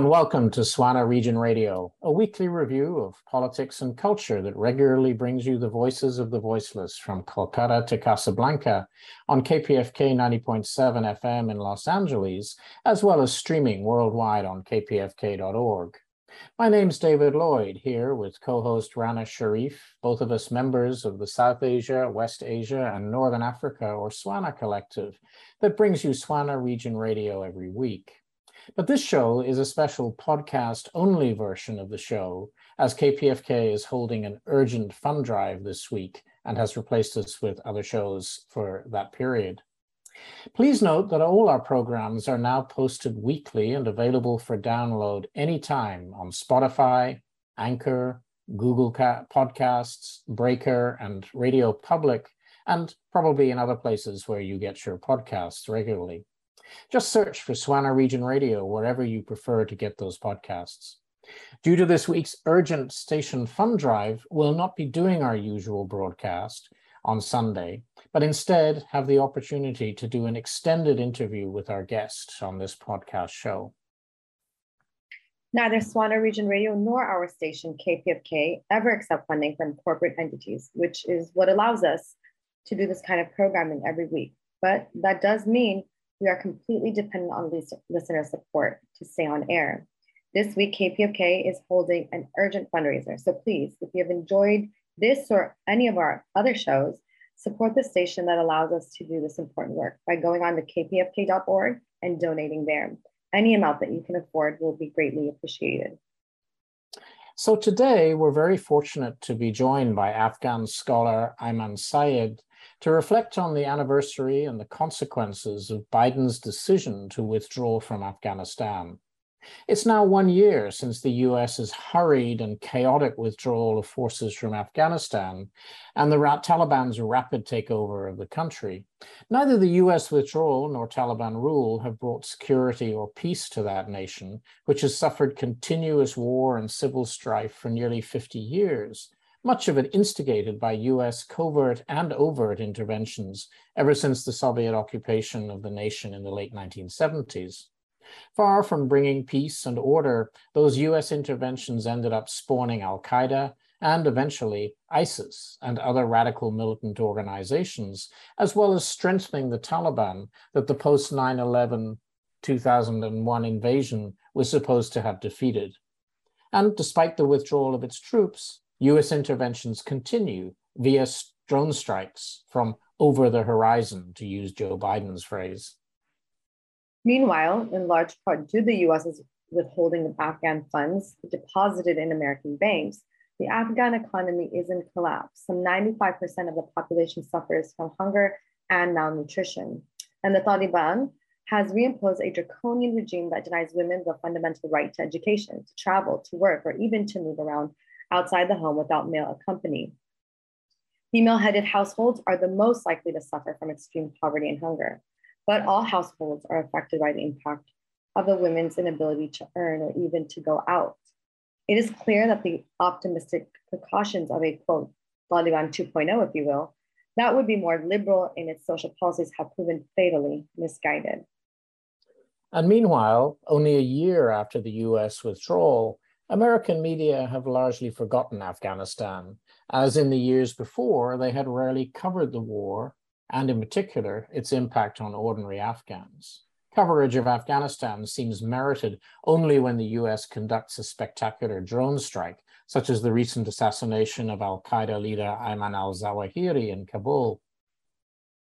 And welcome to Swana Region Radio, a weekly review of politics and culture that regularly brings you the voices of the voiceless from Kolkata to Casablanca on KPFK 90.7 FM in Los Angeles, as well as streaming worldwide on kpfk.org. My name's David Lloyd, here with co-host Rana Sharif, both of us members of the South Asia, West Asia, and Northern Africa or Swana Collective that brings you Swana Region Radio every week. But this show is a special podcast only version of the show, as KPFK is holding an urgent fund drive this week and has replaced us with other shows for that period. Please note that all our programs are now posted weekly and available for download anytime on Spotify, Anchor, Google Podcasts, Breaker, and Radio Public, and probably in other places where you get your podcasts regularly. Just search for Swana Region Radio wherever you prefer to get those podcasts. Due to this week's urgent station fund drive, we'll not be doing our usual broadcast on Sunday, but instead have the opportunity to do an extended interview with our guest on this podcast show. Neither Swana Region Radio nor our station, KPFK, ever accept funding from corporate entities, which is what allows us to do this kind of programming every week. But that does mean we are completely dependent on listener support to stay on air. This week, KPFK is holding an urgent fundraiser. So please, if you have enjoyed this or any of our other shows, support the station that allows us to do this important work by going on to kpfk.org and donating there. Any amount that you can afford will be greatly appreciated. So today, we're very fortunate to be joined by Afghan scholar Aiman Saed to reflect on the anniversary and the consequences of Biden's decision to withdraw from Afghanistan. It's now one year since the US's hurried and chaotic withdrawal of forces from Afghanistan and the Taliban's rapid takeover of the country. Neither the US withdrawal nor Taliban rule have brought security or peace to that nation, which has suffered continuous war and civil strife for nearly 50 years much of it instigated by US covert and overt interventions ever since the Soviet occupation of the nation in the late 1970s. Far from bringing peace and order, those US interventions ended up spawning Al Qaeda and eventually ISIS and other radical militant organizations, as well as strengthening the Taliban that the post 9 11 2001 invasion was supposed to have defeated. And despite the withdrawal of its troops, US interventions continue via drone strikes from over the horizon, to use Joe Biden's phrase. Meanwhile, in large part due to the US's withholding of Afghan funds deposited in American banks, the Afghan economy is in collapse. Some 95% of the population suffers from hunger and malnutrition. And the Taliban has reimposed a draconian regime that denies women the fundamental right to education, to travel, to work, or even to move around outside the home without male accompany. Female headed households are the most likely to suffer from extreme poverty and hunger, but all households are affected by the impact of the women's inability to earn or even to go out. It is clear that the optimistic precautions of a quote, Taliban 2.0, if you will, that would be more liberal in its social policies have proven fatally misguided. And meanwhile, only a year after the US withdrawal, American media have largely forgotten Afghanistan, as in the years before, they had rarely covered the war, and in particular, its impact on ordinary Afghans. Coverage of Afghanistan seems merited only when the US conducts a spectacular drone strike, such as the recent assassination of Al Qaeda leader Ayman al Zawahiri in Kabul.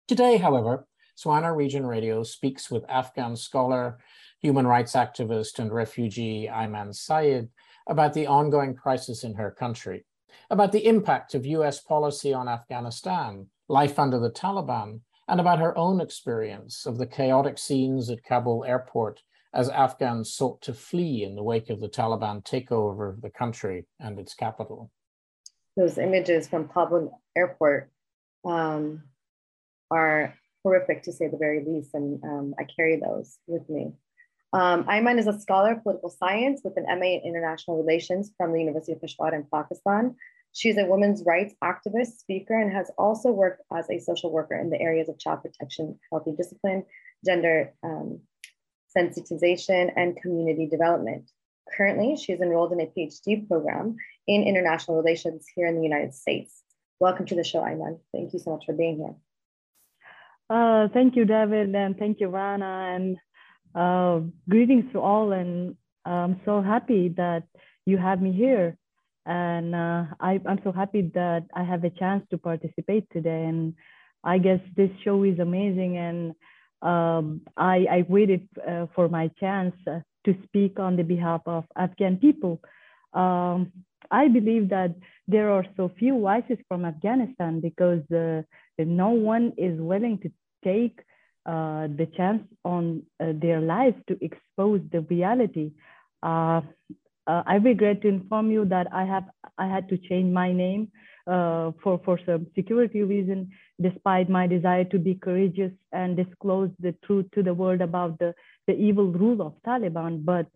Today, however, Swana Region Radio speaks with Afghan scholar, human rights activist, and refugee Aiman Saed about the ongoing crisis in her country, about the impact of US policy on Afghanistan, life under the Taliban, and about her own experience of the chaotic scenes at Kabul airport as Afghans sought to flee in the wake of the Taliban takeover of the country and its capital. Those images from Kabul airport um, are horrific to say the very least, and um, I carry those with me. Um, Aiman is a scholar of political science with an MA in international relations from the University of Peshawar in Pakistan. She is a women's rights activist, speaker, and has also worked as a social worker in the areas of child protection, healthy discipline, gender um, sensitization, and community development. Currently, she's enrolled in a PhD program in international relations here in the United States. Welcome to the show, Aiman. Thank you so much for being here. Uh, thank you, David, and thank you, Rana, and uh, greetings to all. And I'm so happy that you have me here. And uh, I, am so happy that I have a chance to participate today. And I guess this show is amazing. And um, I, I, waited uh, for my chance to speak on the behalf of Afghan people. Um, I believe that there are so few voices from Afghanistan because uh, no one is willing to take uh, the chance on uh, their lives to expose the reality. Uh, uh, I regret to inform you that I have I had to change my name uh, for for some security reason, despite my desire to be courageous and disclose the truth to the world about the the evil rule of Taliban. But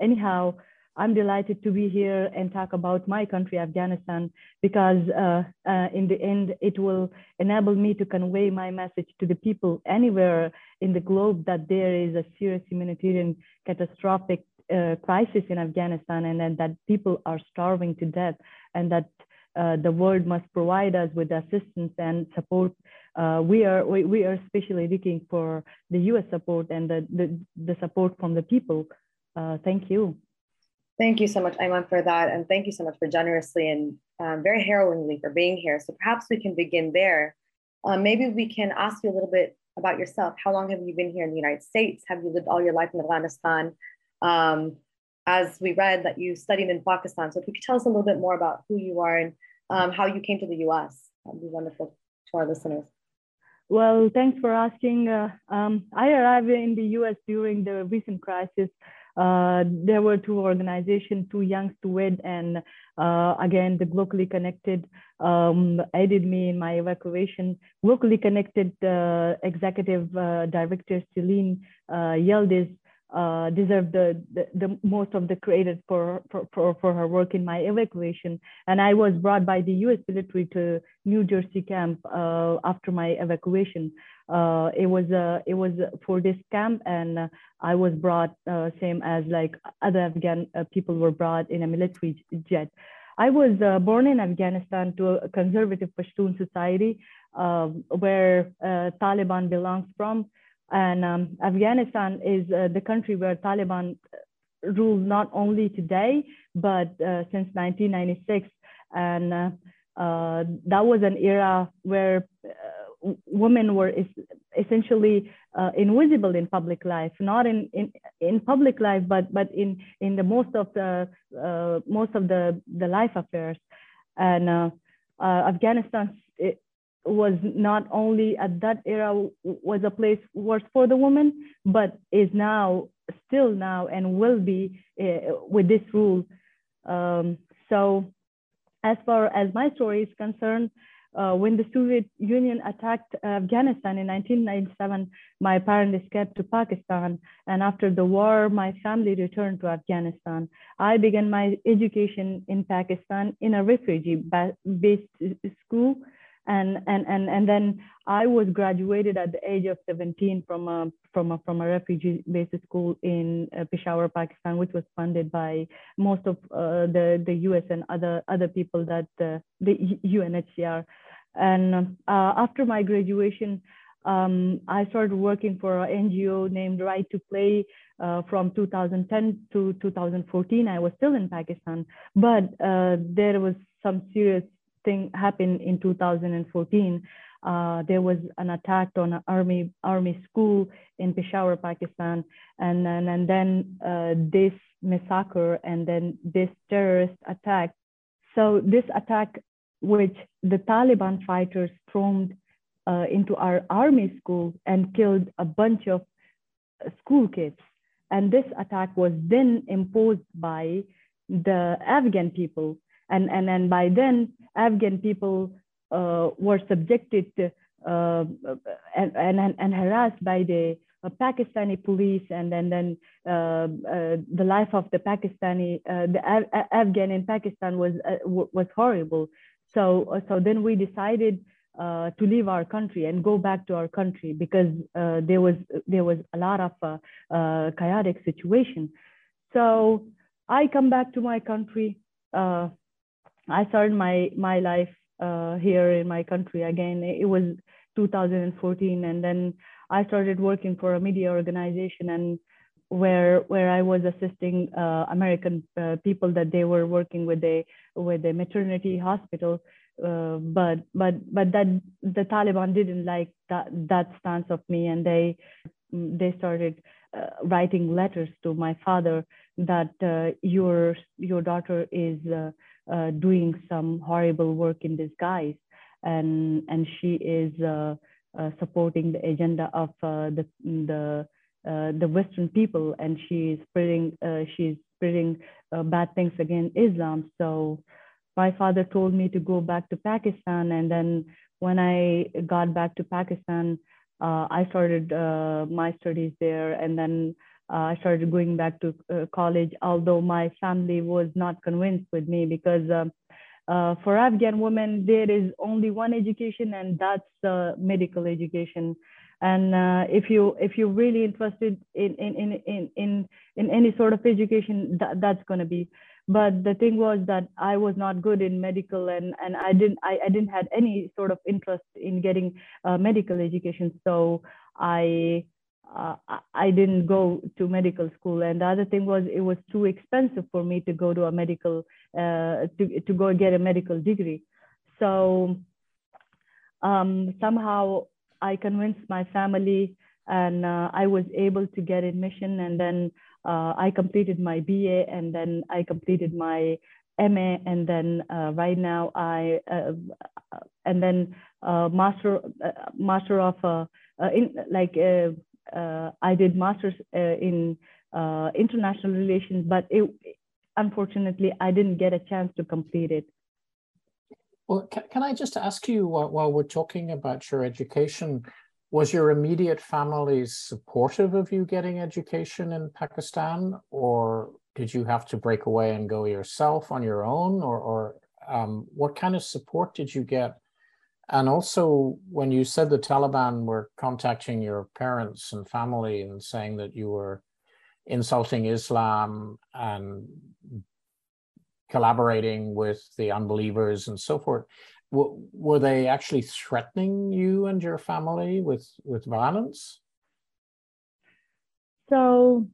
anyhow, I'm delighted to be here and talk about my country, Afghanistan, because uh, uh, in the end, it will enable me to convey my message to the people anywhere in the globe that there is a serious humanitarian catastrophic uh, crisis in Afghanistan and, and, that people are starving to death and that uh, the world must provide us with assistance and support. Uh, we are we, we are especially looking for the U.S. support and the the, the support from the people. Uh, thank you. Thank you so much, Aiman, for that. And thank you so much for generously and um, very harrowingly for being here. So perhaps we can begin there. Um, maybe we can ask you a little bit about yourself. How long have you been here in the United States? Have you lived all your life in Afghanistan? Um, as we read that you studied in Pakistan. So if you could tell us a little bit more about who you are and um, how you came to the US, that'd be wonderful to our listeners. Well, thanks for asking. Uh, um, I arrived in the US during the recent crisis uh, there were two organizations, Too Youngs to Wed, and uh, again, the locally connected um, aided me in my evacuation. Locally connected uh, executive uh, director Celine uh, Yildiz deserved the, the, the, most of the credit for, for, for, for, her work in my evacuation. And I was brought by the US military to New Jersey camp after my evacuation. Uh, it was uh, it was for this camp, and uh, I was brought uh, same as like other Afghan uh, people were brought in a military jet. I was uh, born in Afghanistan to a conservative Pashtun society um, where Taliban belongs from, and um, Afghanistan is the country where Taliban rule not only today but since 1996, and that was an era where women were essentially uh, invisible in public life, not in, in, in public life, but, but in, in the most of the, uh, most of the, the life affairs. And uh, uh Afghanistan was not only at that era was a place worse for the woman, but is now still now and will be uh, with this rule. Um, so as far as my story is concerned, uh, when the Soviet Union attacked Afghanistan in 1997, my parents escaped to Pakistan. And after the war, my family returned to Afghanistan. I began my education in Pakistan in a refugee-based school. And, and, and, and then I was graduated at the age of 17 from a, from a, from a refugee-based school in uh, Peshawar, Pakistan, which was funded by most of uh, the, the US and other, other people that uh, the UNHCR. And uh, after my graduation, um, I started working for an NGO named Right to Play uh, from 2010 to 2014. I was still in Pakistan, but uh, there was some serious thing happened in 2014. Uh, there was an attack on an army army school in Peshawar, Pakistan, and and, and then uh, this massacre and then this terrorist attack. So this attack, which the Taliban fighters stormed uh, into our army school and killed a bunch of school kids, and this attack was then imposed by the Afghan people, and and and by then Afghan people uh, were subjected to, uh, and, and, and harassed by the uh, Pakistani police and then, then uh, uh, the life of the Pakistani, the Af Afghan in Pakistan was, was horrible. So, so then we decided uh, to leave our country and go back to our country because uh, there was there was a lot of uh chaotic situation. So I come back to my country. Uh, I started my my life uh, here in my country again. It was 2014, and then I started working for a media organization and where where I was assisting uh, American uh, people that they were working with a with a maternity hospital, uh, but but but that the Taliban didn't like that that stance of me, and they they started uh, writing letters to my father that uh, your your daughter is uh, doing some horrible work in disguise, and and she is supporting the agenda of the the uh, the Western people, and she's spreading uh, she's spreading uh, bad things against Islam. So my father told me to go back to Pakistan, and then when I got back to Pakistan, uh, I started uh, my studies there, and then Uh, I started going back to uh, college. Although my family was not convinced with me because. Uh, for Afghan women, there is only one education, and that's medical education and uh, if you if you're really interested in in in in in, in any sort of education that, that's going to be but the thing was that i was not good in medical and and i didn't i, I didn't had any sort of interest in getting uh, medical education so i uh, I didn't go to medical school, and the other thing was it was too expensive for me to go to a medical uh, to to go get a medical degree. So um, somehow I convinced my family and uh, I was able to get admission. And then uh, I completed my BA and then I completed my MA and then uh, right now I uh, and then master master of in like Uh, I did masters uh, in uh, international relations but it unfortunately I didn't get a chance to complete it. Well, can, can I just ask you while, while we're talking about your education, was your immediate family supportive of you getting education in Pakistan, or did you have to break away and go yourself on your own, or, or um, what kind of support did you get? And also, when you said the Taliban were contacting your parents and family and saying that you were insulting Islam and collaborating with the unbelievers and so forth w- were they actually threatening you and your family with with violence? So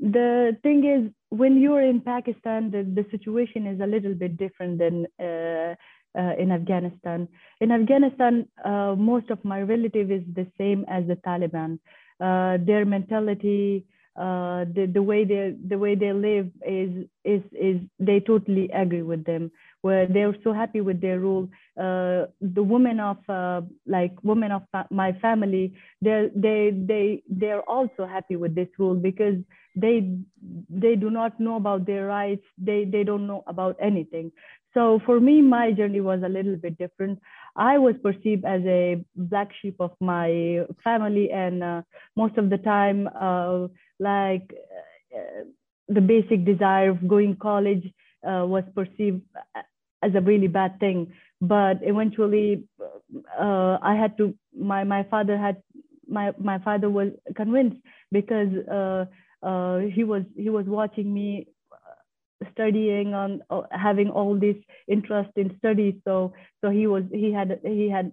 the thing is when you're in pakistan the, the situation is a little bit different than uh, uh, in afghanistan. In afghanistan uh, most of my relative is the same as the taliban. Uh, their mentality uh, the the way they the way they live is is is they totally agree with them. Where they're so happy with their rule uh, the women of uh, like women of fa- my family they they they they're also happy with this rule because they they do not know about their rights. They they don't know about anything so for me my journey was a little bit different. I was perceived as a black sheep of my family and uh, most of the time uh, like uh, the basic desire of going college uh, was perceived as a really bad thing. But eventually uh, i had to my my father had my my father was convinced because uh, uh, he was he was watching me studying on having all this interest in studies so so he was he had he had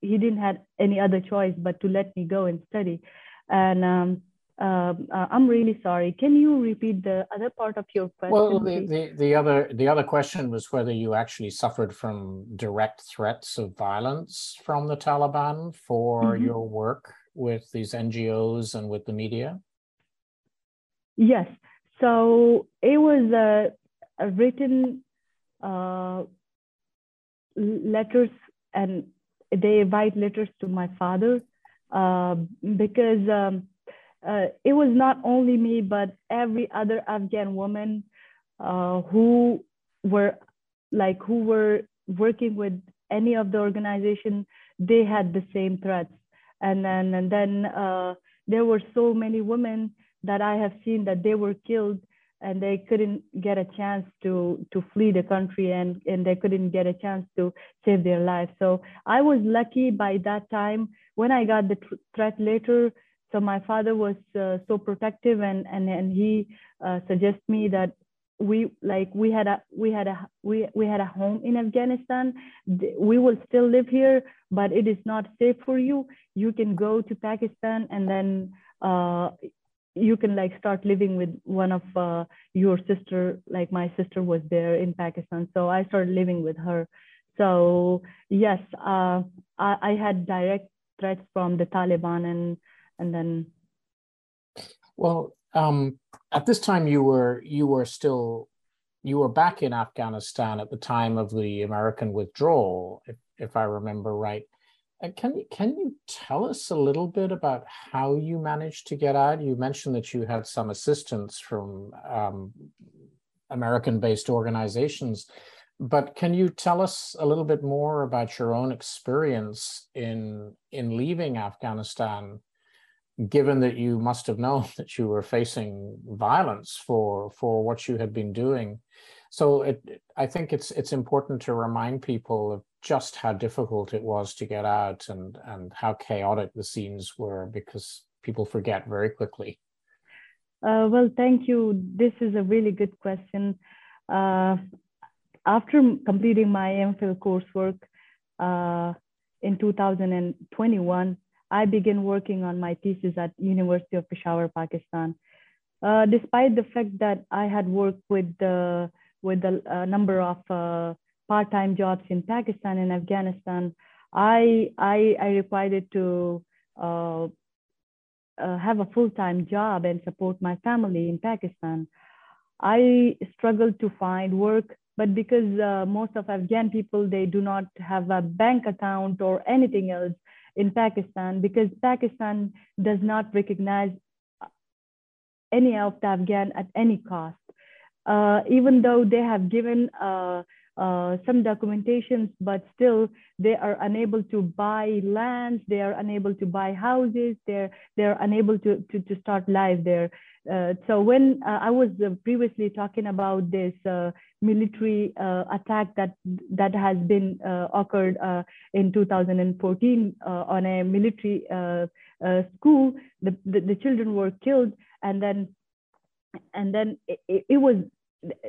he didn't have any other choice but to let me go and study and um, um, uh, I'm really sorry. Can you repeat the other part of your question? Well, the, the, the, other the other question was whether you actually suffered from direct threats of violence from the Taliban for mm-hmm. your work with these NGOs and with the media. Yes. So it was a, a written uh, letters, and they write letters to my father uh, because. Um, uh, it was not only me, but every other Afghan woman uh, who were like who were working with any of the organization, they had the same threats. And then and then uh, there were so many women that I have seen that they were killed and they couldn't get a chance to to flee the country and and they couldn't get a chance to save their lives. So i was lucky by that time. When i got the threat later so my father was uh, so protective and and and he uh, suggested me that we like we had a we had a we we had a home in afghanistan. We will still live here but it is not safe for you. You can go to pakistan and then uh, you can like start living with one of uh, your sister like my sister was there in pakistan so i started living with her. So yes uh, I, I had direct threats from the taliban and and then well um, at this time you were you were still you were back in afghanistan at the time of the american withdrawal if, if i remember right can you can you tell us a little bit about how you managed to get out? You mentioned that you had some assistance from um, American-based organizations, but can you tell us a little bit more about your own experience in in leaving Afghanistan? Given that you must have known that you were facing violence for for what you had been doing, so it, I think it's it's important to remind people of just how difficult it was to get out and and how chaotic the scenes were because people forget very quickly. Uh, well, thank you. This is a really good question. Uh, after completing my MPhil coursework uh, in 2021, I began working on my thesis at University of Peshawar, Pakistan. Uh, despite the fact that I had worked with the with a, number of uh, part-time jobs in Pakistan and Afghanistan, I I, I required to uh, uh, have a full-time job and support my family in Pakistan. I struggled to find work, but because uh, most of Afghan people they do not have a bank account or anything else in Pakistan, because Pakistan does not recognize any of the Afghan at any cost uh, even though they have given uh, uh, some documentations, but still they are unable to buy lands, they are unable to buy houses, they're, they're unable to, to, to start life there. Uh, so when uh, I was uh, previously talking about this military attack that that has been occurred in 2014 on a military school, the, the, the children were killed, and then and then it, it, was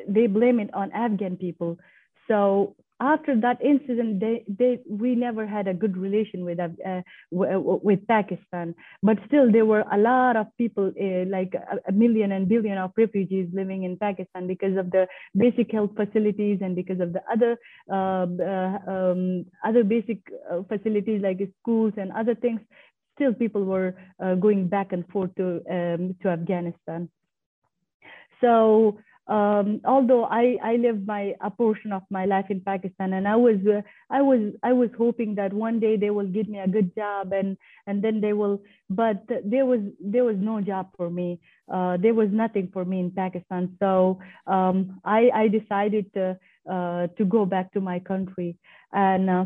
they blame it on Afghan people. So after that incident, they, they we never had a good relation with uh, with Pakistan. But still, there were a lot of people, uh, like a, million and billion of refugees living in Pakistan because of the basic health facilities and because of the other uh, uh um, other basic uh, facilities like schools and other things. Still, people were uh, going back and forth to um, to Afghanistan. So um, although I, I lived my a portion of my life in Pakistan, and I was uh, I was I was hoping that one day they will give me a good job, and and then they will. But there was there was no job for me. Uh, there was nothing for me in Pakistan. So um, I I decided to uh, to go back to my country, and uh,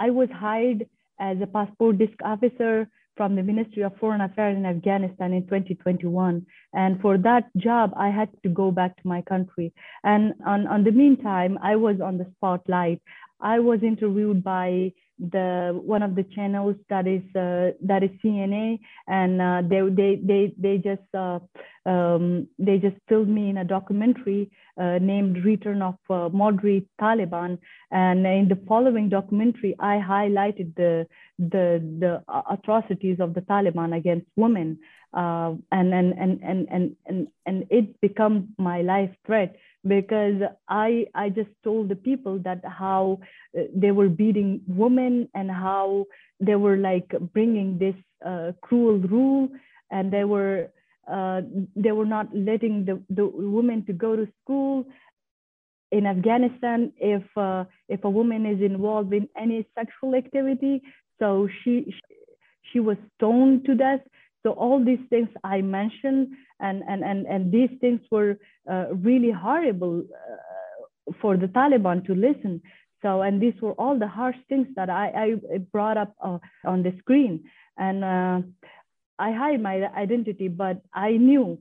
I was hired as a passport disc officer from the Ministry of Foreign Affairs in Afghanistan in 2021. And for that job, I had to go back to my country. And on, on the meantime, I was on the spotlight. I was interviewed by the one of the channels that is uh, that is CNA, and uh, they they they they just uh, um, they just filmed me in a documentary named "Return of uh, Moderate Taliban," and in the following documentary, I highlighted the the the atrocities of the Taliban against women, uh, and, and and and and and and it become my life threat because I I just told the people that how uh, they were beating women and how they were like bringing this uh, cruel rule and they were uh, they were not letting the, the women to go to school in Afghanistan if uh, if a woman is involved in any sexual activity. So she she was stoned to death so all these things I mentioned, and and and and these things were uh, really horrible uh, for the Taliban to listen. So and these were all the harsh things that I, I brought up uh, on the screen, and uh, I hide my identity, but I knew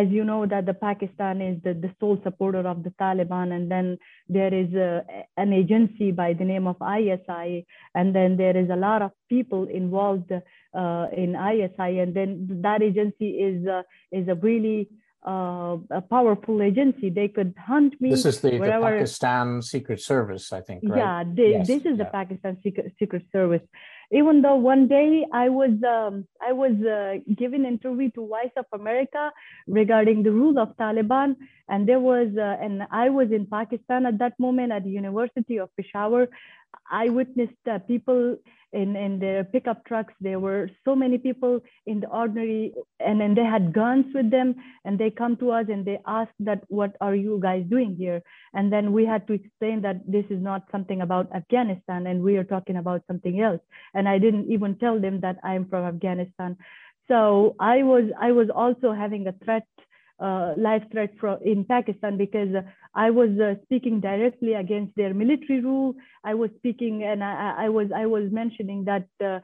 as you know that the pakistan is the, the sole supporter of the taliban and then there is a, an agency by the name of isi and then there is a lot of people involved uh, in isi and then that agency is uh, is a really uh, a powerful agency. They could hunt me. This is the, the Pakistan Secret Service, I think. Right? Yeah, they, yes. this is yeah. the Pakistan Secret, Secret Service. Even though one day I was um, I was uh, given interview to Voice of America regarding the rule of Taliban, and there was uh, and I was in Pakistan at that moment at the University of Peshawar. I witnessed uh, people in, in the pickup trucks. There were so many people in the ordinary, and then they had guns with them, and they come to us and they ask that, "What are you guys doing here?" And then we had to explain that this is not something about Afghanistan, and we are talking about something else. And I didn't even tell them that I am from Afghanistan. So I was I was also having a threat uh, life threat for, in Pakistan because I was uh, speaking directly against their military rule. I was speaking and I, I was I was mentioning that uh,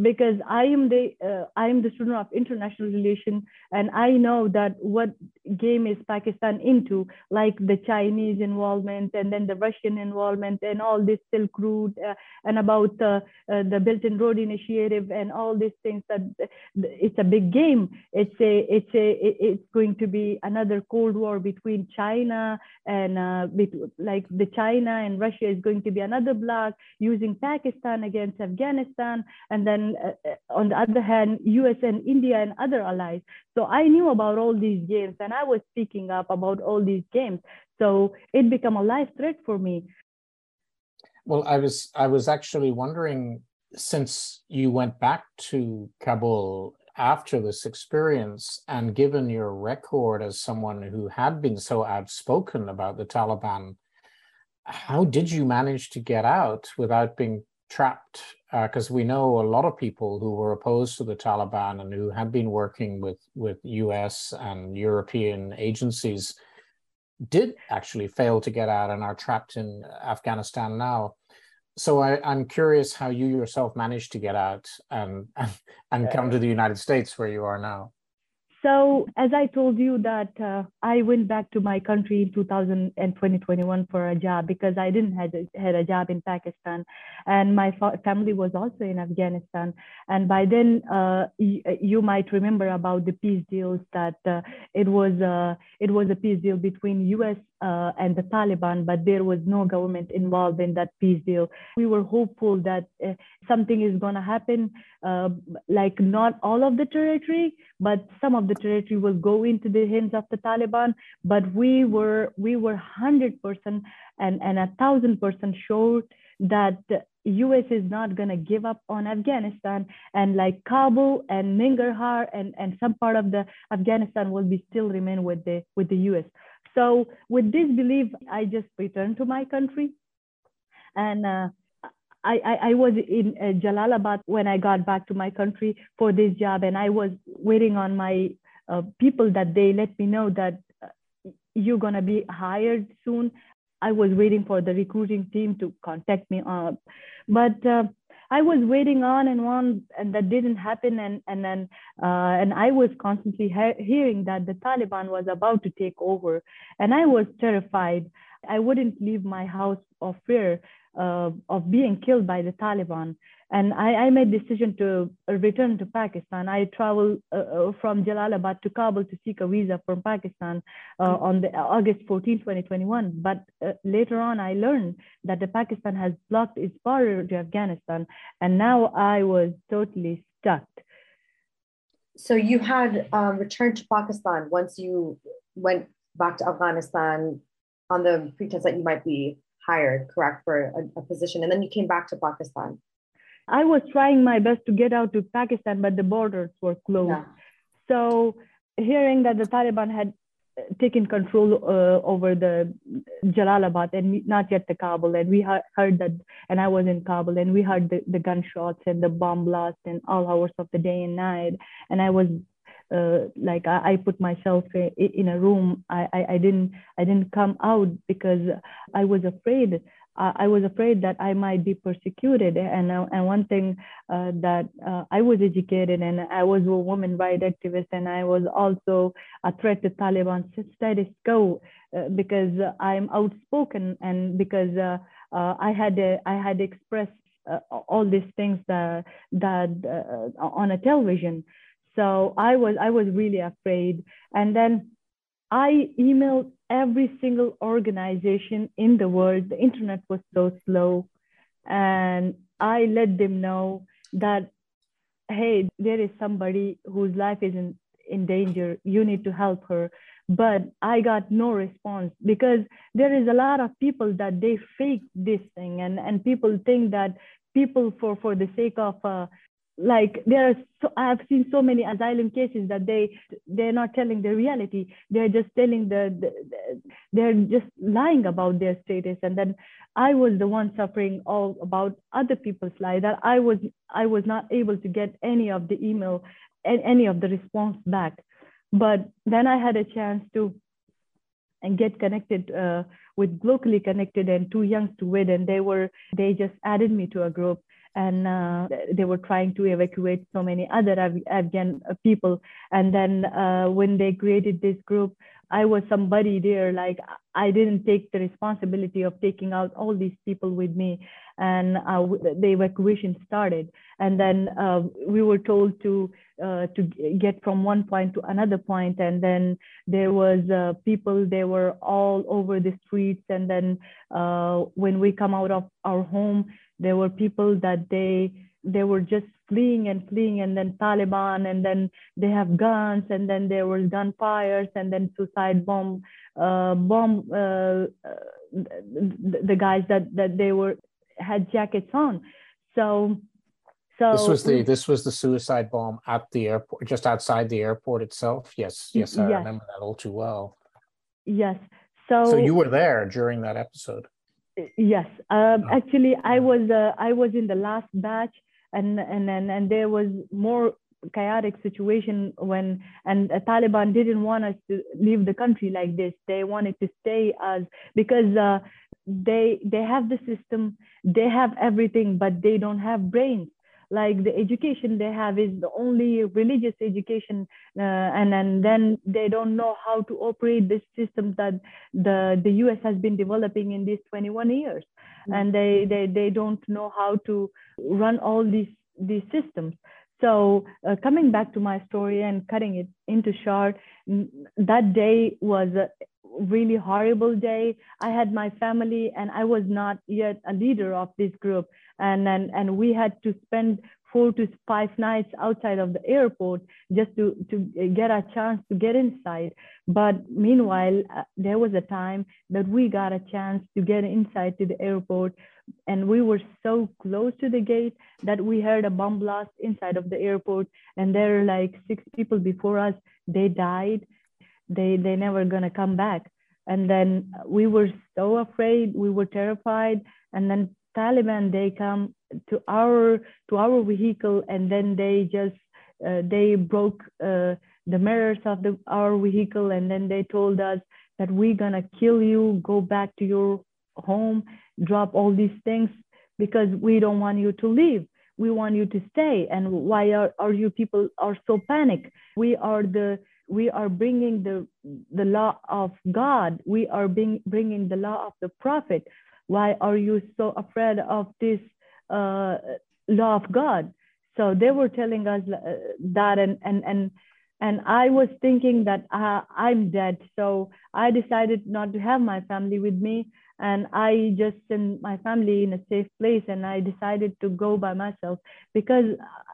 because I am the uh, I am the student of international relations, and I know that what game is Pakistan into, like the Chinese involvement and then the Russian involvement and all this Silk Route uh, and about uh, the Belt and Road Initiative and all these things. That it's a big game. It's a it's a it's going to be another Cold War between China and uh, like the China and Russia is going to be another bloc using Pakistan against Afghanistan, and then uh, uh, on the other hand, US and India and other allies. So I knew about all these games and I was speaking up about all these games. So it became a life threat for me. Well, I was I was actually wondering since you went back to Kabul after this experience and given your record as someone who had been so outspoken about the Taliban, how did you manage to get out without being trapped because uh, we know a lot of people who were opposed to the Taliban and who had been working with with U.S. and European agencies did actually fail to get out and are trapped in Afghanistan now. So I, am curious how you yourself managed to get out and and, and come to the United States where you are now. So as I told you that uh, I went back to my country in 2000 and 2021 for a job because I didn't had a, had a job in Pakistan, and my fa- family was also in Afghanistan. And by then, uh, y- you might remember about the peace deals that uh, it was uh, it was a peace deal between U.S. Uh, and the Taliban, but there was no government involved in that peace deal. We were hopeful that uh, something is going to happen, like not all of the territory, but some of the territory will go into the hands of the Taliban. But we were we were hundred percent and and a thousand percent sure that the U.S. is not going to give up on Afghanistan, and like Kabul and Nangarhar and and some part of the Afghanistan will be still remain with the with the U.S. So with this belief, I just returned to my country, and. Uh, I, I, I, was in uh, Jalalabad when I got back to my country for this job, and I was waiting on my uh, people that they let me know that uh, you're gonna be hired soon. I was waiting for the recruiting team to contact me, uh, but uh, I was waiting on and on, and that didn't happen. And and then uh, and I was constantly he- hearing that the Taliban was about to take over, and I was terrified. I wouldn't leave my house of fear uh, of being killed by the Taliban. And I, I made decision to return to Pakistan. I traveled uh, uh, from Jalalabad to Kabul to seek a visa from Pakistan uh, on the August 14, 2021. But uh, later on, I learned that the Pakistan has blocked its border to Afghanistan, and now I was totally stuck. So you had um, returned to Pakistan once you went back to Afghanistan on the pretense that you might be hired, correct, for a, a position, and then you came back to Pakistan. I was trying my best to get out to Pakistan, but the borders were closed. Yeah. So, hearing that the Taliban had uh, taken control uh, over the Jalalabad and not yet the Kabul, and we heard that, and I was in Kabul, and we heard the, the gunshots and the bomb blasts in all hours of the day and night, and I was uh, like I, I, put myself in a room. I, I, I, didn't I didn't come out because I was afraid I was afraid that I might be persecuted. And, uh, and one thing uh, that uh, I was educated and I was a woman rights activist and I was also a threat to Taliban status quo uh, because I'm outspoken and because uh, uh, I had I had expressed all these things that that on a television. So I was I was really afraid. And then I emailed every single organization in the world. The internet was so slow. And I let them know that, hey, there is somebody whose life is in, in danger. You need to help her. But I got no response because there is a lot of people that they fake this thing and, and people think that people for, for the sake of uh, like there are so, i have seen so many asylum cases that they they're not telling the reality. They're just telling the, the, the, they're just lying about their status. And then i was the one suffering all about other people's life that i was i was not able to get any of the email and any of the response back. But then i had a chance to and get connected uh, with locally connected and Too Youngs to Wed and they were they just added me to a group and uh, they were trying to evacuate so many other Af- Afghan uh, people. And then uh, when they created this group, I was somebody there. Like I didn't take the responsibility of taking out all these people with me, and uh, the evacuation started. And then uh, we were told to uh, to get from one point to another point, and then there was people. They were all over the streets, and then when we come out of our home there were people that they they were just fleeing and fleeing and then taliban and then they have guns and then there were gunfires and then suicide bomb uh, bomb uh, the, the guys that that they were had jackets on so so this was the this was the suicide bomb at the airport just outside the airport itself yes yes i yes. remember that all too well yes so so you were there during that episode Yes, um, oh. actually, I was uh, I was in the last batch, and and and, and there was more chaotic situation when and Taliban didn't want us to leave the country like this. They wanted to stay as because uh, they they have the system, they have everything, but they don't have brains like the education they have is the only religious education uh, and, and then they don't know how to operate this system that the, the us has been developing in these 21 years mm-hmm. and they, they, they don't know how to run all these, these systems so uh, coming back to my story and cutting it into short that day was a really horrible day. I had my family and i was not yet a leader of this group. And and, and we had to spend four to five nights outside of the airport just to to get a chance to get inside. But meanwhile uh, there was a time that we got a chance to get inside to the airport. And we were so close to the gate that we heard a bomb blast inside of the airport. And there are like six people before us they died they they never gonna come back and then we were so afraid we were terrified and then Taliban, they come to our to our vehicle and then they just uh, they broke uh, the mirrors of the our vehicle and then they told us that we're gonna kill you, go back to your home, drop all these things because we don't want you to leave. We want you to stay. And why are, are you people are so panic? We are the we are bringing the the law of God. We are being bringing the law of the prophet. Why are you so afraid of this uh, law of god? So they were telling us uh, that and and and and i was thinking that uh, i'm dead. So i decided not to have my family with me. And i just sent my family in a safe place. And i decided to go by myself because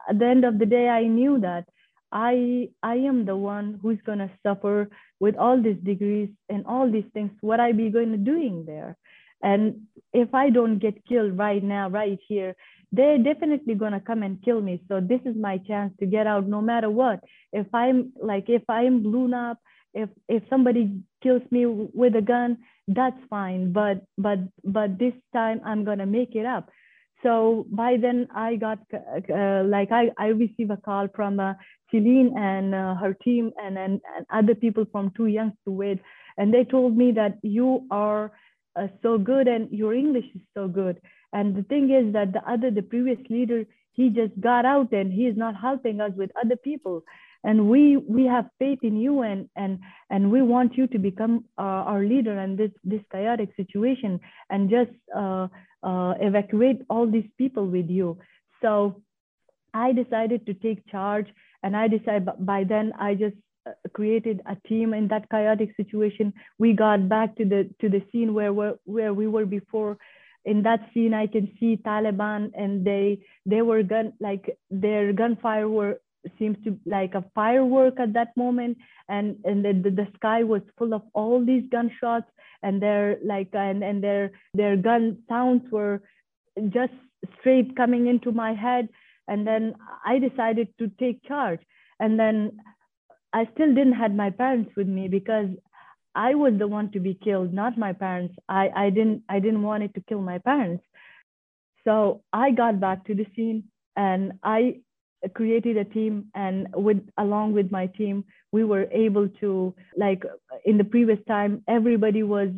at the end of the day i knew that i i am the one who's to suffer with all these degrees and all these things what i be going to doing there and if I don't get killed right now, right here, they're definitely gonna come and kill me. So this is my chance to get out no matter what. If I'm like if I'm blown up, if if somebody kills me with a gun, that's fine. But but but this time I'm gonna make it up. So by then I got uh, like I I received a call from uh, Celine and uh, her team and, and and other people from Too Young to Wed, and they told me that you are uh, so good and your English is so good. And the thing is that the other, the previous leader, he just got out and he is not helping us with other people. And we we have faith in you and and and we want you to become uh, our leader in this this chaotic situation and just uh, uh, evacuate all these people with you. So I decided to take charge, and I decided by then I just uh, created a team in that chaotic situation. We got back to the to the scene where where, where we were before. In that scene, I can see Taliban, and they they were gun like their gunfire were seems to like a firework at that moment, and and the, the, sky was full of all these gunshots, and their like and and their their gun sounds were just straight coming into my head, and then I decided to take charge, and then I still didn't had my parents with me because I was the one to be killed, not my parents. I, I didn't I didn't want it to kill my parents. So I got back to the scene and I created a team and with along with my team we were able to like in the previous time everybody was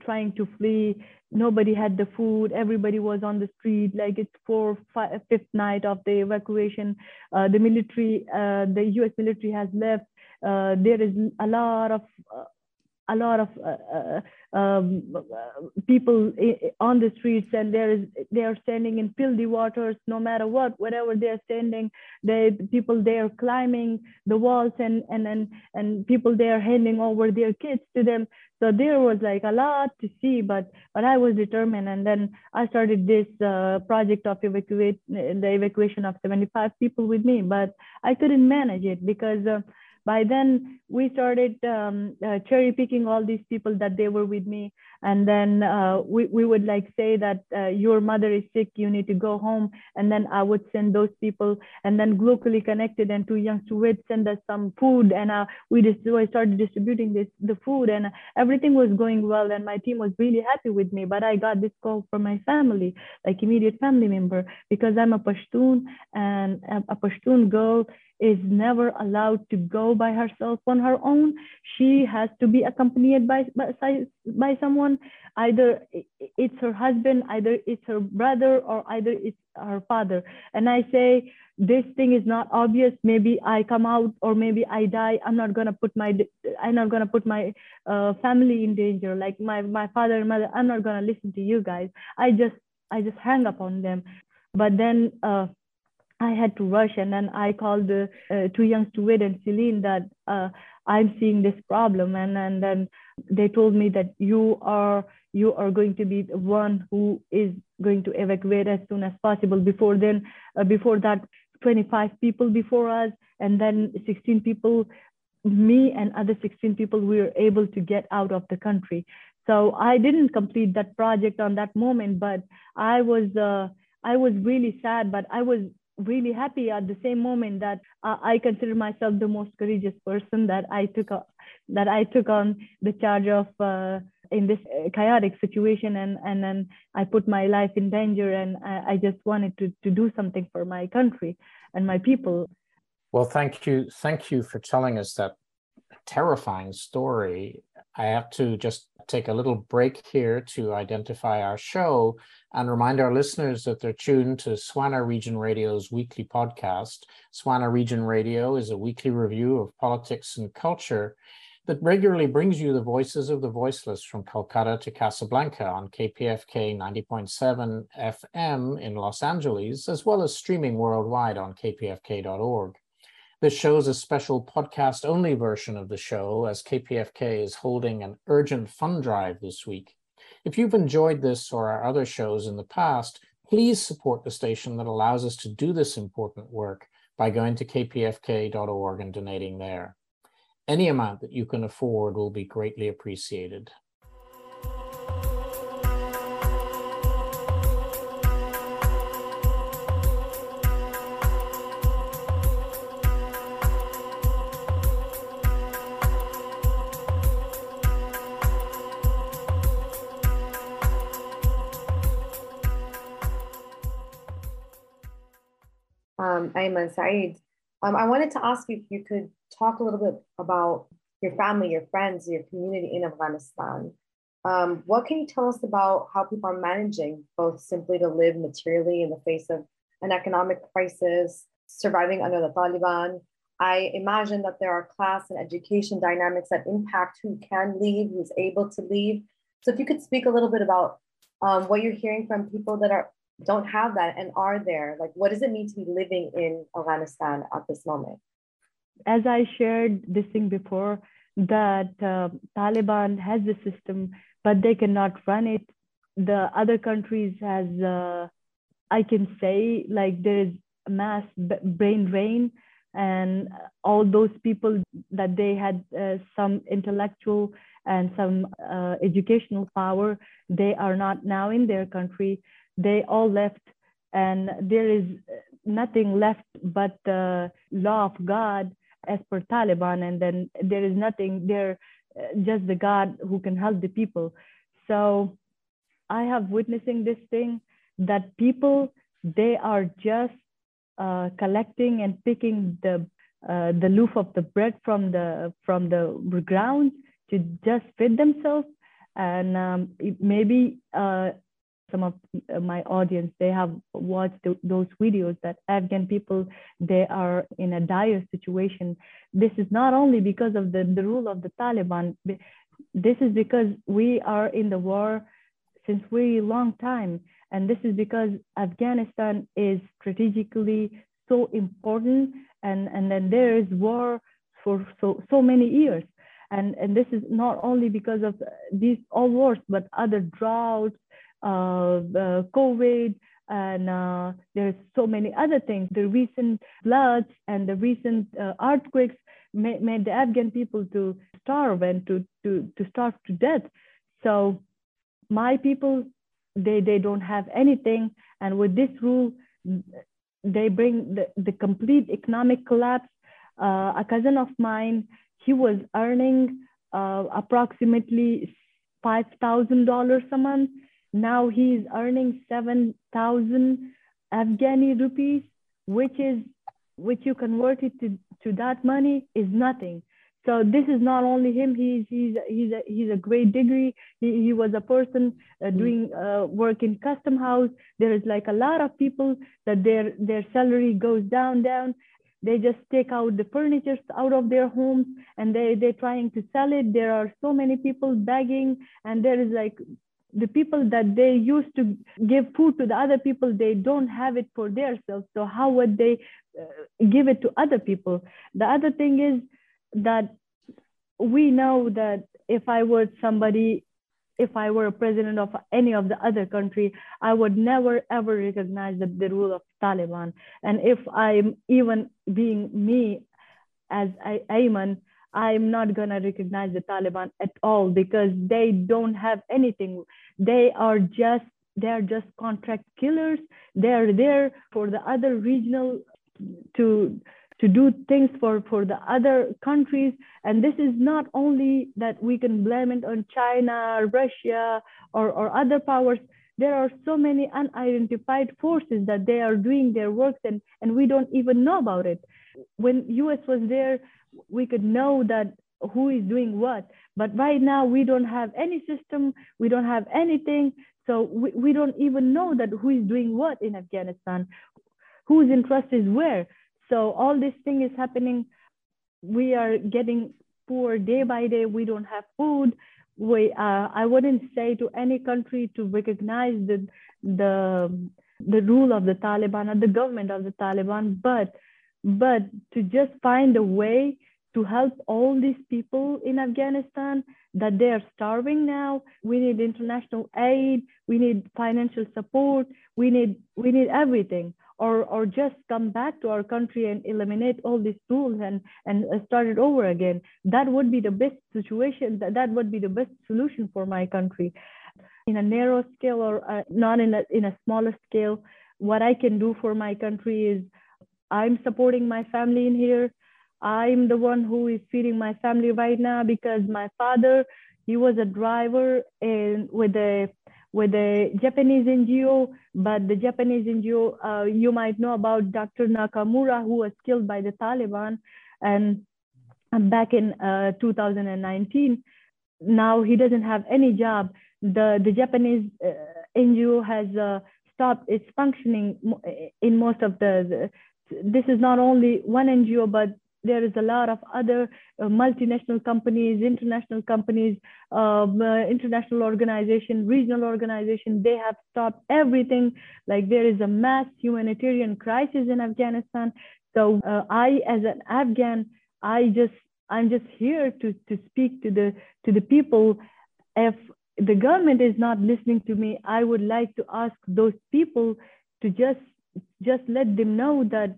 trying to flee. Nobody had the food. Everybody was on the street. Like it's four five, fifth night of the evacuation. Uh, the military uh, the us military has left. Uh, there is a lot of uh, a lot of uh, uh um, people on the streets and there is they are standing in filthy waters no matter what wherever they are standing they people they are climbing the walls and and and, and people they are handing over their kids to them. So there was like a lot to see but but i was determined. And then i started this uh, project of evacuate the evacuation of 75 people with me but i couldn't manage it because uh, by then we started um, uh, cherry picking all these people that they were with me and then uh, we, we would like say that uh, your mother is sick you need to go home and then i would send those people and then locally connected and Too Young would send us some food and uh, we just so i started distributing this the food and everything was going well and my team was really happy with me but i got this call from my family like immediate family member because i'm a pashtun and a pashtun girl is never allowed to go by herself on her own. She has to be accompanied by, by, by someone. Either it's her husband, either it's her brother, or either it's her father. And I say, this thing is not obvious. Maybe I come out, or maybe I die. I'm not gonna put my I'm not gonna put my uh, family in danger. Like my my father and mother, I'm not gonna listen to you guys. I just I just hang up on them. But then uh, I had to rush, and then I called the uh, Too Young Stuart and Celine that uh, I'm seeing this problem, and and then they told me that you are you are going to be the one who is going to evacuate as soon as possible. Before then, uh, before that, 25 people before us, and then 16 people. Me and other 16 people, we were able to get out of the country. So I didn't complete that project on that moment, but I was uh, I was really sad, but I was really happy at the same moment that uh, I consider myself the most courageous person that I took a, that I took on the charge of uh, in this uh, chaotic situation and and then I put my life in danger and I, I just wanted to to do something for my country and my people. Well, thank you, thank you for telling us that terrifying story. I have to just take a little break here to identify our show and remind our listeners that they're tuned to Swana Region Radio's weekly podcast. Swana Region Radio is a weekly review of politics and culture that regularly brings you the voices of the voiceless from Calcutta to Casablanca on KPFK 90.7 FM in Los Angeles, as well as streaming worldwide on kpfk.org. This show is a special podcast only version of the show as KPFK is holding an urgent fund drive this week. If you've enjoyed this or our other shows in the past, please support the station that allows us to do this important work by going to kpfk.org and donating there. Any amount that you can afford will be greatly appreciated. um, Aiman Saed. Um, I wanted to ask if you could talk a little bit about your family, your friends, your community in Afghanistan. Um, what can you tell us about how people are managing both simply to live materially in the face of an economic crisis, surviving under the Taliban? I imagine that there are class and education dynamics that impact who can leave, who's able to leave. So if you could speak a little bit about um, what you're hearing from people that are don't have that and are there, like what does it mean to be living in Afghanistan at this moment? As I shared this thing before, that uh, Taliban has the system, but they cannot run it. The other countries has, uh, I can say, like there is mass brain drain, and all those people that they had uh, some intellectual and some uh, educational power, they are not now in their country. They all left, and there is nothing left but the law of God as per Taliban, and then there is nothing there, uh, just the God who can help the people. So I have witnessing this thing that people they are just uh, collecting and picking the uh, the loaf of the bread from the from the ground to just feed themselves and um, maybe uh, some of my audience they have watched those videos that afghan people they are in a dire situation. This is not only because of the, the rule of the taliban. This is because we are in the war since very long time. And this is because afghanistan is strategically so important. And and then there is war for so so many years. And and this is not only because of these all wars but other droughts uh, uh, COVID, and uh, there's so many other things. The recent floods and the recent uh, earthquakes made, made, the Afghan people to starve and to, to, to starve to death. So my people, they, they don't have anything. And with this rule, they bring the, the complete economic collapse. Uh, a cousin of mine, he was earning uh, approximately $5,000 a month now he is earning 7,000 Afghani rupees, which is, which you convert it to, to that money is nothing. So this is not only him. He's he's he's a, he's a great degree. He, he was a person uh, mm. doing uh, work in custom house. There is like a lot of people that their their salary goes down down. They just take out the furniture out of their homes and they they're trying to sell it. There are so many people begging, and there is like the people that they used to give food to the other people they don't have it for themselves. So how would they uh, give it to other people? The other thing is that we know that if i were somebody if i were a president of any of the other country i would never ever recognize the, the rule of taliban. And if i'm even being me as Aiman I'm not going to recognize the Taliban at all because they don't have anything. They are just they are just contract killers. They are there for the other regional to to do things for for the other countries. And this is not only that we can blame it on China, or Russia, or, or other powers. There are so many unidentified forces that they are doing their works and, and we don't even know about it. When US was there, we could know that who is doing what. But right now, we don't have any system, we don't have anything. So we, we don't even know that who is doing what in Afghanistan, whose interest is where. So all this thing is happening. We are getting poor day by day. We don't have food. We, uh, I wouldn't say to any country to recognize the, the, the rule of the Taliban or the government of the Taliban, but but to just find a way to help all these people in Afghanistan that they are starving now. We need international aid, we need financial support, we need we need everything. Or, or just come back to our country and eliminate all these rules and, and start it over again. That would be the best situation. That, that would be the best solution for my country. In a narrow scale or uh, not in a, in a smaller scale, what I can do for my country is I'm supporting my family in here. I'm the one who is feeding my family right now because my father, he was a driver and with a with a Japanese NGO, but the Japanese NGO, uh, you might know about Dr. Nakamura, who was killed by the Taliban, and back in uh, 2019. now he doesn't have any job. The, the Japanese uh, NGO has uh, stopped its functioning in most of the, the, this is not only one NGO, but there is a lot of other uh, multinational companies, international companies, um, uh, international organization, regional organization. They have stopped everything. Like there is a mass humanitarian crisis in Afghanistan. So uh, I, as an Afghan, I just I'm just here to to speak to the to the people. If the government is not listening to me, I would like to ask those people to just just let them know that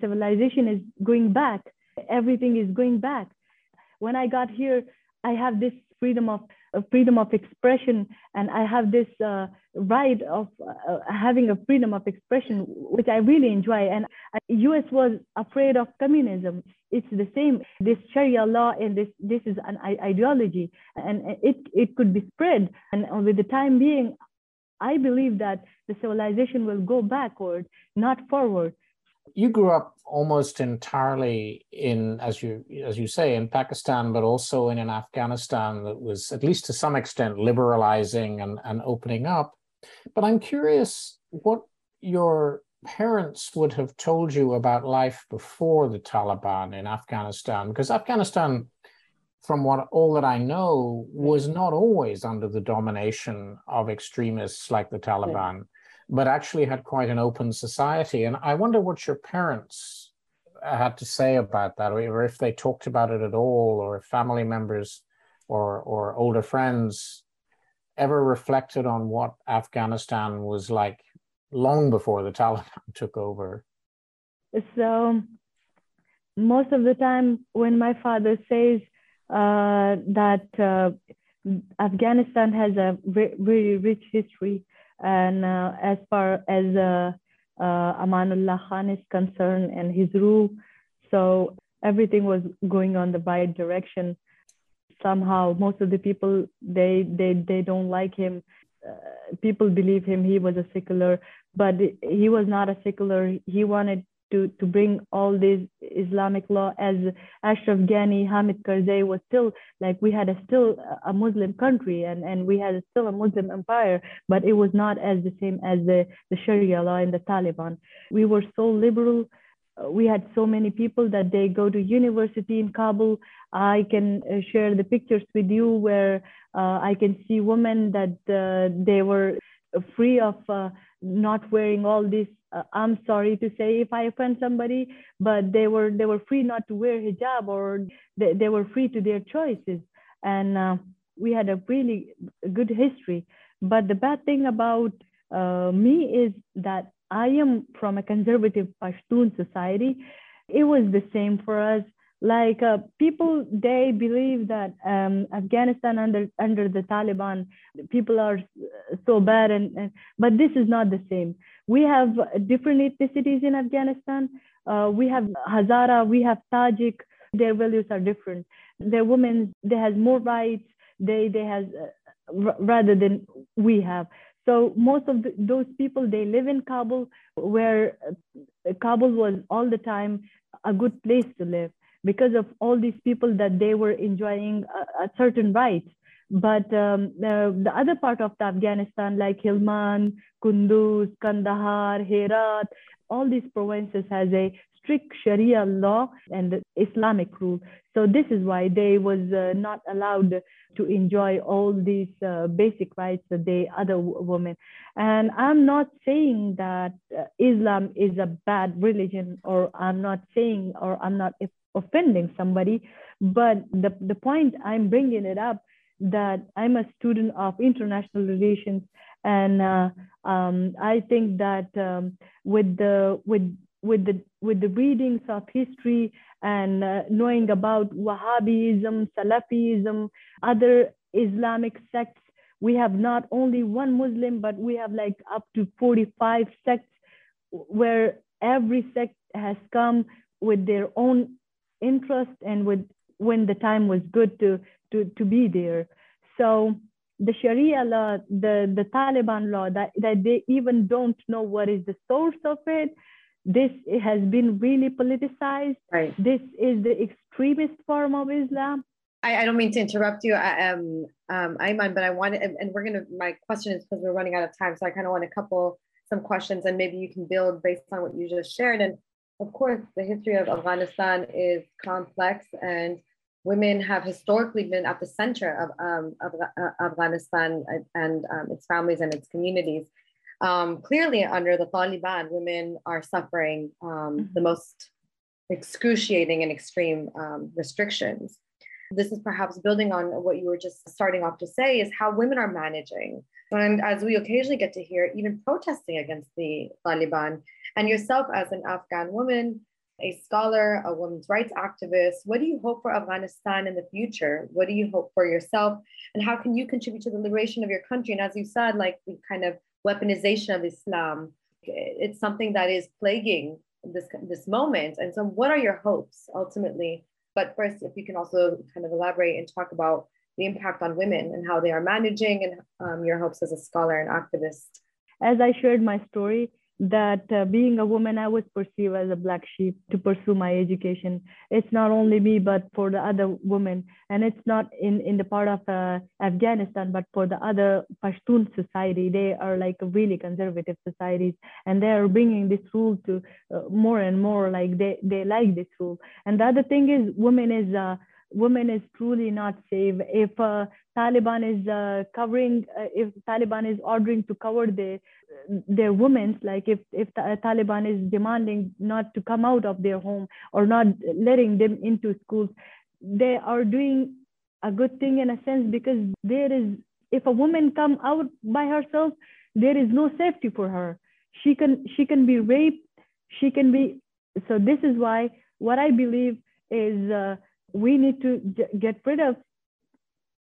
civilization is going back. Everything is going back. When I got here, I have this freedom of uh, freedom of expression, and I have this uh, right of uh, having a freedom of expression, which I really enjoy. And U.S. was afraid of communism. It's the same. This Sharia law and this this is an ideology, and it it could be spread. And with the time being, I believe that the civilization will go backward, not forward you grew up almost entirely in, as you as you say, in Pakistan, but also in an Afghanistan that was, at least to some extent, liberalizing and, and opening up. But I'm curious what your parents would have told you about life before the Taliban in Afghanistan, because Afghanistan, from what all that I know, was not always under the domination of extremists like the Taliban but actually had quite an open society. And I wonder what your parents had to say about that, or if they talked about it at all, or if family members or, or older friends ever reflected on what Afghanistan was like long before the Taliban took over. So, most of the time, when my father says uh, that uh, Afghanistan has a very, rich history, and uh, as far as uh, uh, Amanullah Khan is concerned and his rule, so everything was going on the right direction. Somehow, most of the people they they they don't like him. Uh, people believe him. He was a secular, but he was not a secular. He wanted to, to bring all this Islamic law as Ashraf Ghani, Hamid Karzai was still like we had a still a Muslim country and, and we had still a Muslim empire, but it was not as the same as the, the Sharia law in the Taliban. We were so liberal. We had so many people that they go to university in Kabul. I can uh, share the pictures with you where uh, I can see women that uh, they were free of uh, not wearing all these uh, i'm sorry to say if i offend somebody but they were they were free not to wear hijab or they, they were free to their choices. And uh, we had a really good history. But the bad thing about uh, me is that i am from a conservative pashtun society. It was the same for us. Like uh, people they believe that um, afghanistan under under the taliban people are so bad and, and, but this is not the same we have different ethnicities in afghanistan. Uh, we have hazara we have tajik. Their values are different. Their women they has more rights they they has uh, rather than we have. So most of the, those people they live in kabul where uh, kabul was all the time a good place to live because of all these people that they were enjoying a, a certain rights. But um, uh, the other part of the Afghanistan, like Helmand, Kunduz, Kandahar, Herat, all these provinces has a strict Sharia law and Islamic rule. So this is why they was uh, not allowed to enjoy all these uh, basic rights that they other women. And I'm not saying that uh, Islam is a bad religion, or I'm not saying, or I'm not offending somebody but the, the point i'm bringing it up that i'm a student of international relations. And uh, um, i think that um, with the with with the with the readings of history and uh, knowing about wahhabism salafism other islamic sects we have not only one muslim but we have like up to 45 sects where every sect has come with their own interest and with when the time was good to to to be there so the sharia law the the taliban law that that they even don't know what is the source of it this has been really politicized right this is the extremist form of islam I, I don't mean to interrupt you, I, um, um, Aiman, but I wanted, and, and we're gonna. My question is because we're running out of time, so I kind of want a couple some questions, and maybe you can build based on what you just shared. And of course, the history of Afghanistan is complex, and women have historically been at the center of, um, of uh, Afghanistan and um, its families and its communities. Um, clearly, under the Taliban, women are suffering um, mm-hmm. the most excruciating and extreme um, restrictions. This is perhaps building on what you were just starting off to say is how women are managing. And as we occasionally get to hear, even protesting against the Taliban, and yourself as an Afghan woman, a scholar, a women's rights activist, what do you hope for Afghanistan in the future? What do you hope for yourself? And how can you contribute to the liberation of your country? And as you said, like the kind of weaponization of Islam, it's something that is plaguing this, this moment. And so, what are your hopes ultimately but first, if you can also kind of elaborate and talk about the impact on women and how they are managing and um, your hopes as a scholar and activist. As I shared my story, that uh, being a woman, I was perceived as a black sheep to pursue my education. It's not only me, but for the other women. And it's not in, in the part of uh, Afghanistan, but for the other Pashtun society. They are like really conservative societies. And they are bringing this rule to uh, more and more, like they, they like this rule. And the other thing is, women is uh, women is truly not safe. If uh, Taliban is uh, covering, uh, if Taliban is ordering to cover the, their women, like if, if Taliban is demanding not to come out of their home or not letting them into schools, they are doing a good thing in a sense because there is, if a woman come out by herself, there is no safety for her. She can, she can be raped. She can be, so this is why what I believe is uh, we need to get rid of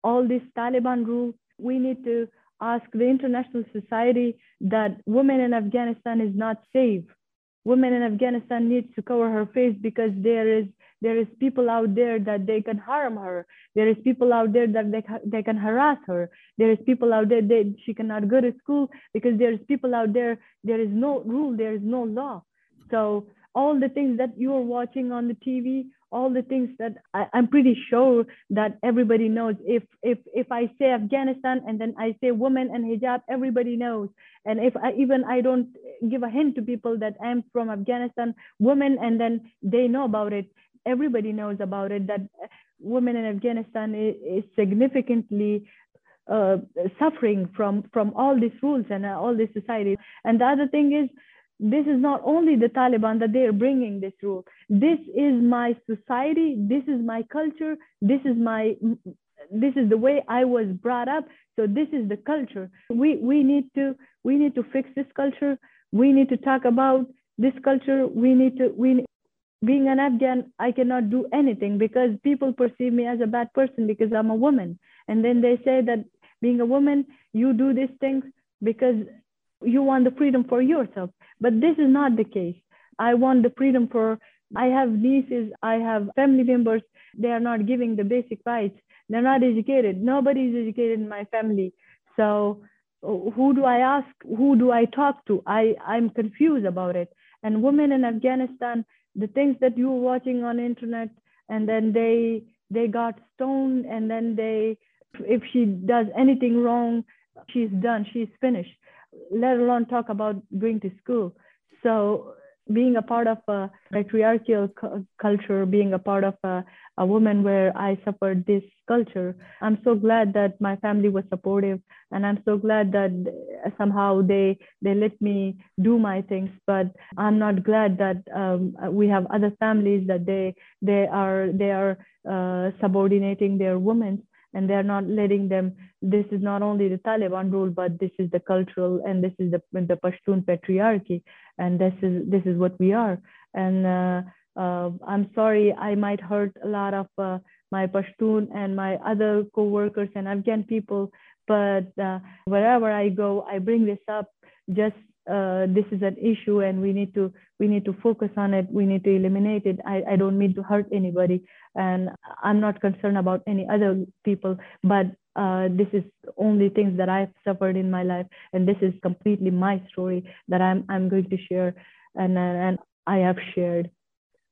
all these Taliban rules. We need to ask the international society that women in Afghanistan is not safe. Women in Afghanistan needs to cover her face because there is there is people out there that they can harm her. There is people out there that they, they can harass her. There is people out there that she cannot go to school because there is people out there, there is no rule, there is no law. So all the things that you are watching on the TV, all the things that I, am pretty sure that everybody knows. If if if I say Afghanistan and then I say woman and hijab, everybody knows. And if I even I don't give a hint to people that I'm from Afghanistan, women, and then they know about it, everybody knows about it. That women in Afghanistan is, is significantly uh, suffering from from all these rules and uh, all this society. And the other thing is this is not only the Taliban that they are bringing this rule. This is my society. This is my culture. This is my this is the way I was brought up. So this is the culture. We we need to we need to fix this culture. We need to talk about this culture. We need to we being an Afghan, I cannot do anything because people perceive me as a bad person because I'm a woman. And then they say that being a woman, you do these things because you want the freedom for yourself. But this is not the case. I want the freedom for, I have nieces, I have family members, they are not giving the basic rights. They're not educated. Nobody is educated in my family. So uh, who do I ask? Who do I talk to? I, I'm confused about it. And women in Afghanistan, the things that you were watching on internet, and then they they got stoned, and then they, if she does anything wrong, she's done, she's finished let alone talk about going to school. So being a part of a patriarchal cu- culture, being a part of a, a woman where I suffered this culture, I'm so glad that my family was supportive, and I'm so glad that somehow they they let me do my things. But I'm not glad that um, we have other families that they they are they are uh, subordinating their women and they're not letting them this is not only the taliban rule but this is the cultural and this is the, the pashtun patriarchy and this is this is what we are. And uh, uh, i'm sorry i might hurt a lot of uh, my pashtun and my other co-workers and afghan people but uh, wherever i go i bring this up just uh, this is an issue and we need to we need to focus on it. We need to eliminate it. I, I don't mean to hurt anybody and i'm not concerned about any other people but uh, this is only things that i've suffered in my life and this is completely my story that i'm i'm going to share and and i have shared.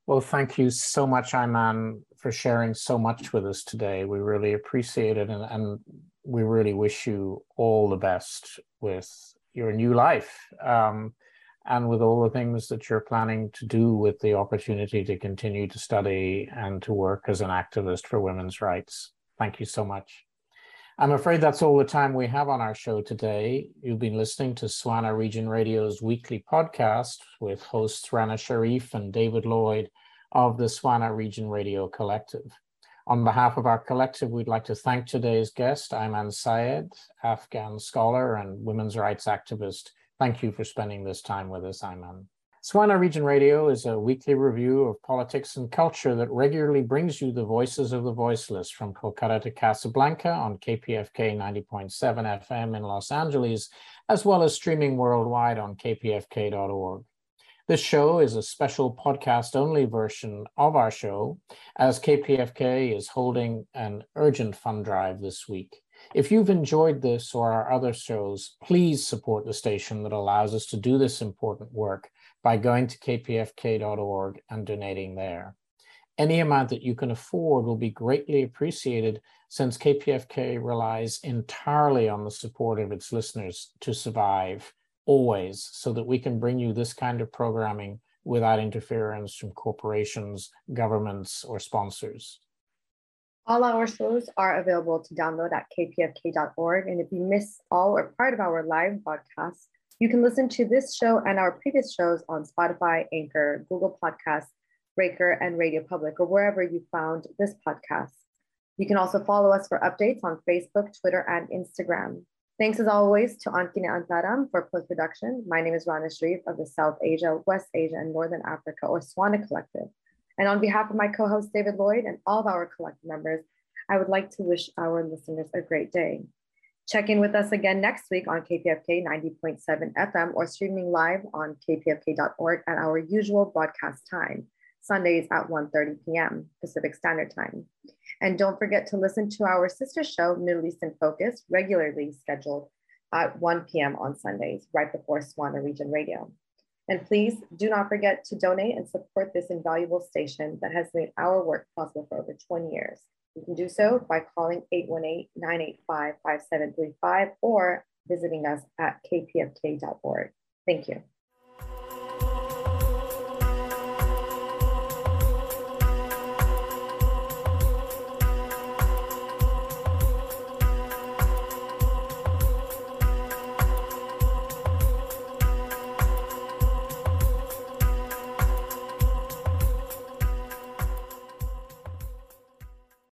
Well thank you so much Aiman for sharing so much with us today. We really appreciate it, and, and we really wish you all the best with your new life um, and with all the things that you're planning to do with the opportunity to continue to study and to work as an activist for women's rights. Thank you so much. I'm afraid that's all the time we have on our show today. You've been listening to Swana Region Radio's weekly podcast with hosts Rana Sharif and David Lloyd of the Swana Region Radio Collective. On behalf of our collective, we'd like to thank today's guest, Aiman Saed, Afghan scholar and women's rights activist. Thank you for spending this time with us, Ayman. Swana Region Radio is a weekly review of politics and culture that regularly brings you the voices of the voiceless from Kolkata to Casablanca on KPFK 90.7 FM in Los Angeles, as well as streaming worldwide on kpfk.org. This show is a special podcast only version of our show, as KPFK is holding an urgent fund drive this week. If you've enjoyed this or our other shows, please support the station that allows us to do this important work by going to kpfk.org and donating there. Any amount that you can afford will be greatly appreciated since KPFK relies entirely on the support of its listeners to survive always so that we can bring you this kind of programming without interference from corporations, governments, or sponsors. All our shows are available to download at kpfk.org. And if you miss all or part of our live broadcasts, you can listen to this show and our previous shows on Spotify, Anchor, Google Podcasts, Breaker, and Radio Public, or wherever you found this podcast. You can also follow us for updates on Facebook, Twitter, and Instagram. Thanks as always to Ankine Antaram for post production. My name is Rana Sharif of the South Asia, West Asia, and Northern Africa, or SWANA Collective. And on behalf of my co host David Lloyd and all of our collective members, I would like to wish our listeners a great day. Check in with us again next week on KPFK 90.7 FM or streaming live on kpfk.org at our usual broadcast time, Sundays at 1.30 p.m. Pacific Standard Time. And don't forget to listen to our sister show, Middle East in Focus, regularly scheduled at 1 p.m. on Sundays, right before Swana Region Radio. And please do not forget to donate and support this invaluable station that has made our work possible for over 20 years. You can do so by calling 818-985-5735 or visiting us at kpfk.org. Thank you.